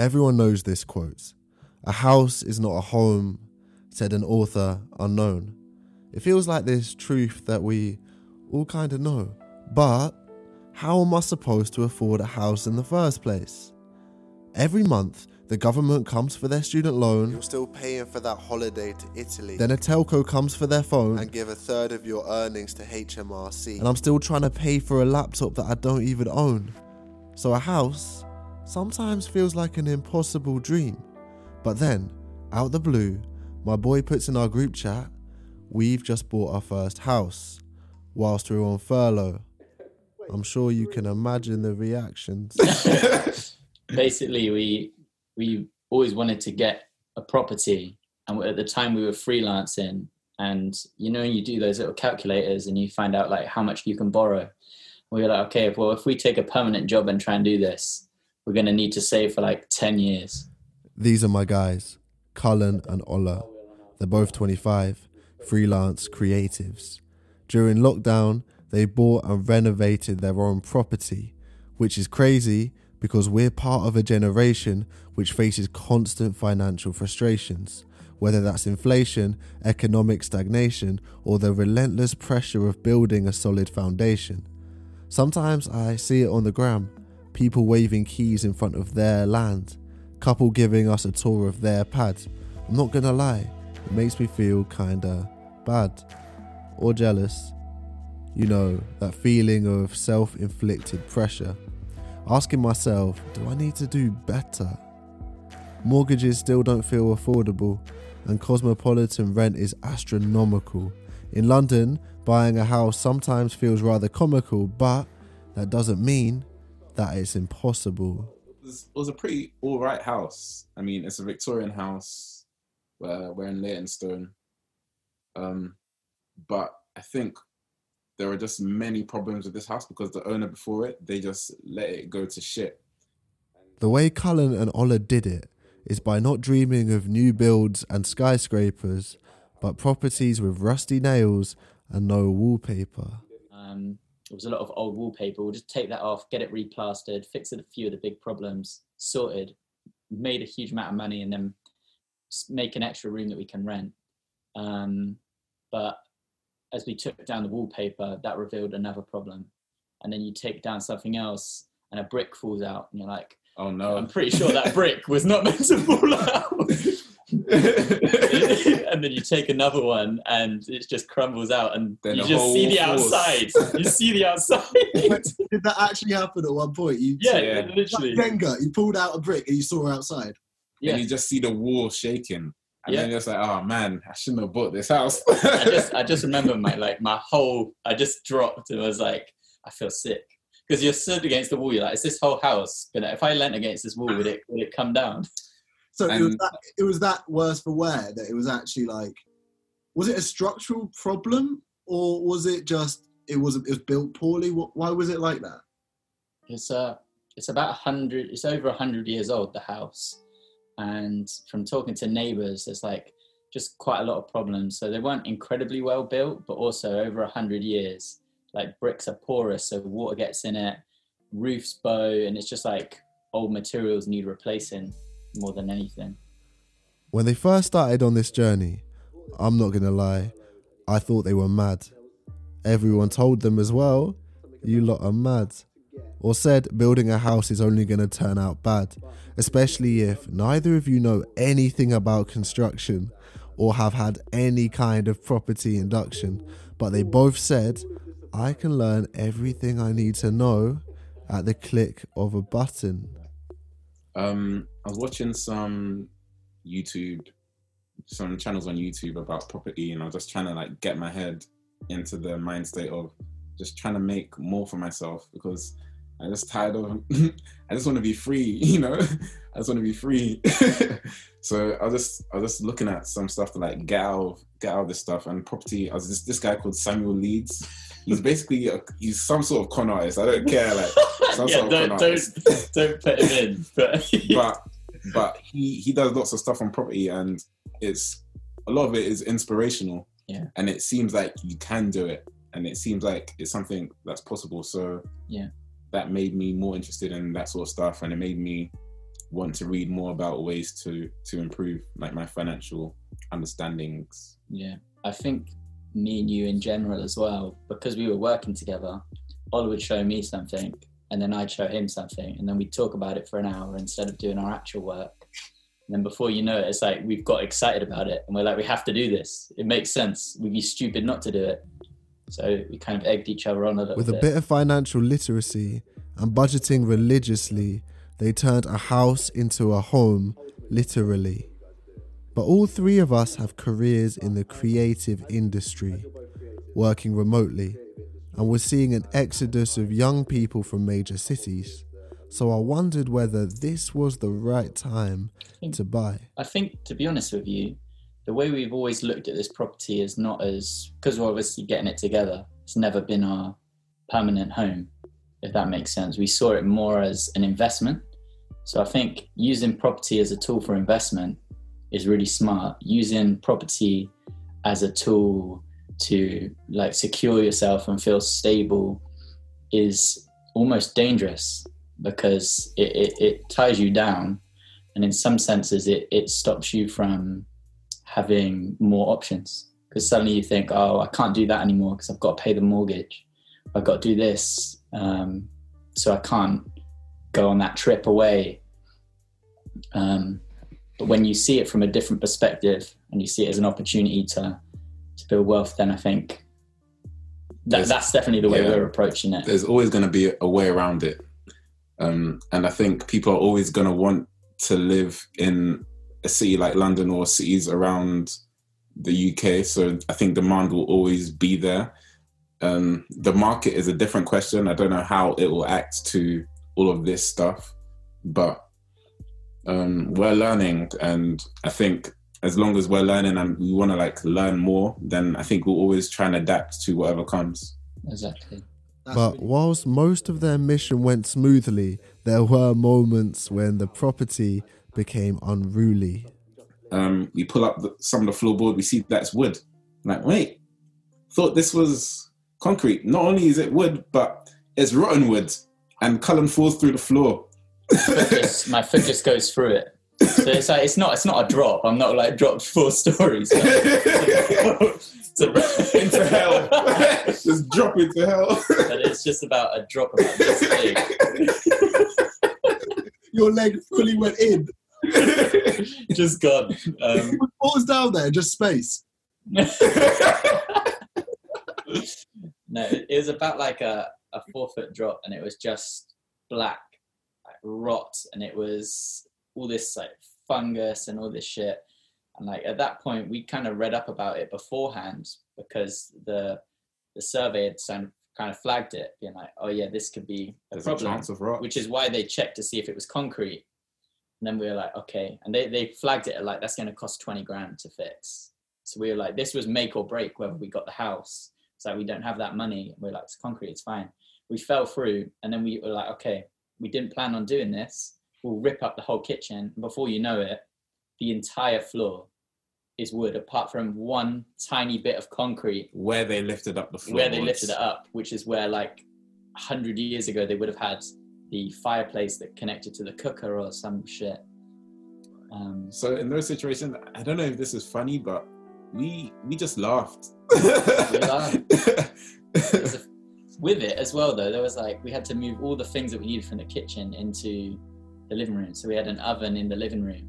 Everyone knows this quote A house is not a home, said an author unknown. It feels like this truth that we all kind of know. But how am I supposed to afford a house in the first place? Every month, the government comes for their student loan. You're still paying for that holiday to Italy. Then a telco comes for their phone. and give a third of your earnings to HMRC. and I'm still trying to pay for a laptop that I don't even own. So a house sometimes feels like an impossible dream. But then, out the blue, my boy puts in our group chat, we've just bought our first house whilst we're on furlough. I'm sure you can imagine the reactions. basically we we always wanted to get a property and at the time we were freelancing and you know you do those little calculators and you find out like how much you can borrow we were like okay well if we take a permanent job and try and do this we're going to need to save for like 10 years These are my guys, Cullen and Ola. They're both 25, freelance creatives. During lockdown, they bought and renovated their own property, which is crazy because we're part of a generation which faces constant financial frustrations, whether that's inflation, economic stagnation, or the relentless pressure of building a solid foundation. Sometimes I see it on the gram people waving keys in front of their land, couple giving us a tour of their pad. I'm not gonna lie, it makes me feel kinda bad or jealous. You know, that feeling of self inflicted pressure. Asking myself, do I need to do better? Mortgages still don't feel affordable, and cosmopolitan rent is astronomical. In London, buying a house sometimes feels rather comical, but that doesn't mean that it's impossible. It was, it was a pretty all right house. I mean, it's a Victorian house. Where we're in Leytonstone. Um, but I think there are just many problems with this house because the owner before it, they just let it go to shit. The way Cullen and Ola did it is by not dreaming of new builds and skyscrapers, but properties with rusty nails and no wallpaper. There was a lot of old wallpaper. We'll just take that off get it replastered fix a few of the big problems sorted made a huge amount of money and then make an extra room that we can rent. Um, but as we took down the wallpaper that revealed another problem. And then you take down something else and a brick falls out and you're like Oh no! i'm pretty sure that brick was not meant to fall out and then you take another one and it just crumbles out and Then you just see the falls. outside you see the outside Did that actually happen at one point? You, yeah, Yeah. like literally Jenga, you pulled out a brick and you saw her outside. yeah And you just see the wall shaking, and Yeah. then it's like, oh man, I shouldn't have bought this house. I just I just remember my like my whole I just dropped and was like I feel sick because you're stood against the wall you're like is this whole house gonna if I leant against this wall would it would it come down So it was that it was that worse for wear that it was actually like was it a structural problem or was it just it was it was built poorly? What, why was it like that? it's uh it's about a hundred it's over a hundred years old the house and from talking to neighbors there's like just quite a lot of problems so they weren't incredibly well built but also over a hundred years like bricks are porous so water gets in it roofs bow and it's just like old materials need replacing more than anything When they first started on this journey, I'm not gonna lie, I thought they were mad. Everyone told them as well, you lot are mad. Or said building a house is only gonna turn out bad, especially if neither of you know anything about construction or have had any kind of property induction. But they both said, I can learn everything I need to know at the click of a button. Um, I was watching some YouTube, some channels on YouTube about property, and I was just trying to like get my head into the mind state of just trying to make more for myself because I'm just tired of. I just want to be free, you know. I just want to be free. so I was just I was just looking at some stuff to like get out of, get out of this stuff and property. I was this this guy called Samuel Leeds. He's basically a, he's some sort of con artist. I don't care like some yeah, sort don't, con don't, don't put him in. But, but but he he does lots of stuff on property and it's a lot of it is inspirational Yeah. and it seems like you can do it and it seems like it's something that's possible so Yeah. That made me more interested in that sort of stuff and it made me want to read more about ways to to improve like my financial understandings. Yeah, I think me and you in general as well, because we were working together. Ola would show me something, and then I'd show him something, and then we'd talk about it for an hour instead of doing our actual work. And then before you know it, it's like we've got excited about it, and we're like, we have to do this. It makes sense. We'd be stupid not to do it. So we kind of egged each other on a little With a bit. bit of financial literacy and budgeting religiously, they turned a house into a home, literally. But all three of us have careers in the creative industry, working remotely, and we're seeing an exodus of young people from major cities. So I wondered whether this was the right time to buy. I think, to be honest with you, the way we've always looked at this property is not as because we're obviously getting it together. It's never been our permanent home, if that makes sense. We saw it more as an investment. So I think using property as a tool for investment is really smart. Using property as a tool to like secure yourself and feel stable is almost dangerous because it, it, it ties you down and in some senses it, it stops you from having more options. Because suddenly you think oh i can't do that anymore because i've got to pay the mortgage. I've got to do this um, so i can't go on that trip away. Um, but when you see it from a different perspective and you see it as an opportunity to, to build wealth then i think that, that's definitely the way yeah. we're approaching it. There's always going to be a way around it, um, and I think people are always going to want to live in a city like London or cities around the UK. So I think demand will always be there. Um, the market is a different question. I don't know how it will act to all of this stuff, but um, we're learning, and I think as long as we're learning and we want to like learn more, then I think we'll always try and adapt to whatever comes. exactly That's But really- whilst most of their mission went smoothly, there were moments when the property became unruly. um, we pull up the, some of the floorboard, we see that's wood. I'm like, wait, thought this was concrete. Not only is it wood, but it's rotten wood, and Cullen falls through the floor. just, my foot just goes through it. So it's like it's not it's not a drop. I'm not like dropped four stories. into hell, just drop into hell. but it's just about a drop about this big. your leg fully went in. Just gone. Um, What was down there? Just space. no, it it was about like a, a four foot drop, and it was just black, like rot, and it was all this like fungus and all this shit. And like at that point, we kind of read up about it beforehand because the the survey had kind of kind of flagged it, being like, oh yeah, this could be a There's a problem chance of rot. which is why they checked to see if it was concrete. And then we were like, okay. And they, they flagged it at like, that's going to cost 20 grand to fix. So we were like, this was make or break whether we got the house. So we don't have that money. We're like, it's concrete, it's fine. We fell through and then we were like, okay, we didn't plan on doing this. We'll rip up the whole kitchen. Before you know it, the entire floor is wood, apart from one tiny bit of concrete where they lifted up the floor. where they lifted it up, which is where like hundred years ago they would have had the fireplace that connected to the cooker or some shit. Um, So in those situations, I don't know if this is funny, but we we just laughed. laughed. there's a- with it as well though, there was like we had to move all the things that we needed from the kitchen into the living room. So we had an oven in the living room,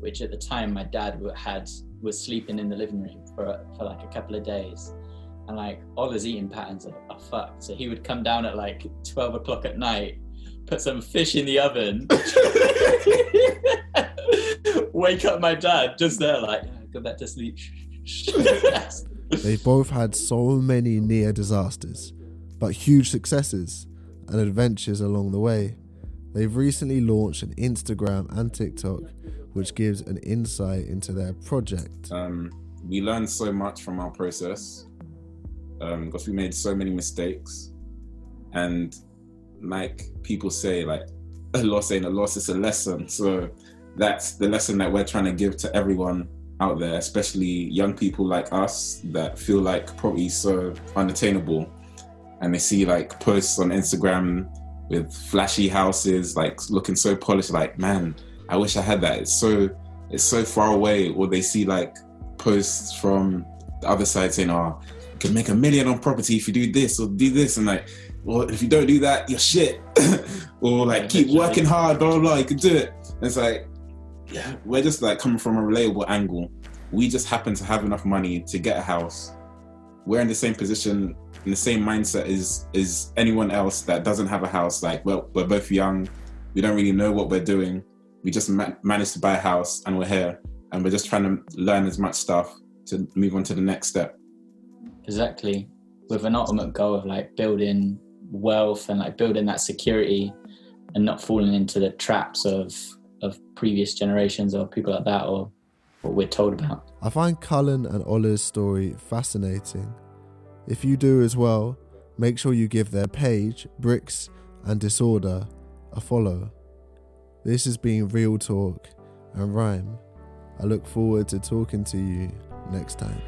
which at the time my dad had was sleeping in the living room for for like a couple of days. And like all his eating patterns are, are fucked. So he would come down at like twelve o'clock at night, put some fish in the oven, wake up my dad just there, like go back to sleep. They both had so many near disasters, but huge successes and adventures along the way. They've recently launched an Instagram and TikTok, which gives an insight into their project. um, we learned so much from our process um, because we made so many mistakes and like people say like a loss ain't a loss it's a lesson so that's the lesson that we're trying to give to everyone out there especially young people like us that feel like is so unattainable and they see like posts on instagram with flashy houses like looking so polished like man I wish I had that. It's so it's so far away. Or they see like posts from the other side saying, "Oh, can make a million on property if you do this or do this," and like, well, if you don't do that, you're shit. or like, keep working hard, blah blah blah. You can do it. And it's like, yeah, we're just like coming from a relatable angle. We just happen to have enough money to get a house. We're in the same position, in the same mindset as as anyone else that doesn't have a house. Like, well, we're both young. We don't really know what we're doing. We just ma- managed to buy a house, and we're here, and we're just trying to learn as much stuff to move on to the next step. Exactly with an ultimate goal of like building wealth and like building that security and not falling into the traps of of previous generations or people like that or what we're told about I find Cullen and Ola's story fascinating. If you do as well, make sure you give their page, Bricks and Disorder, a follow. This has been Real Talk and Rhyme. I look forward to talking to you next time.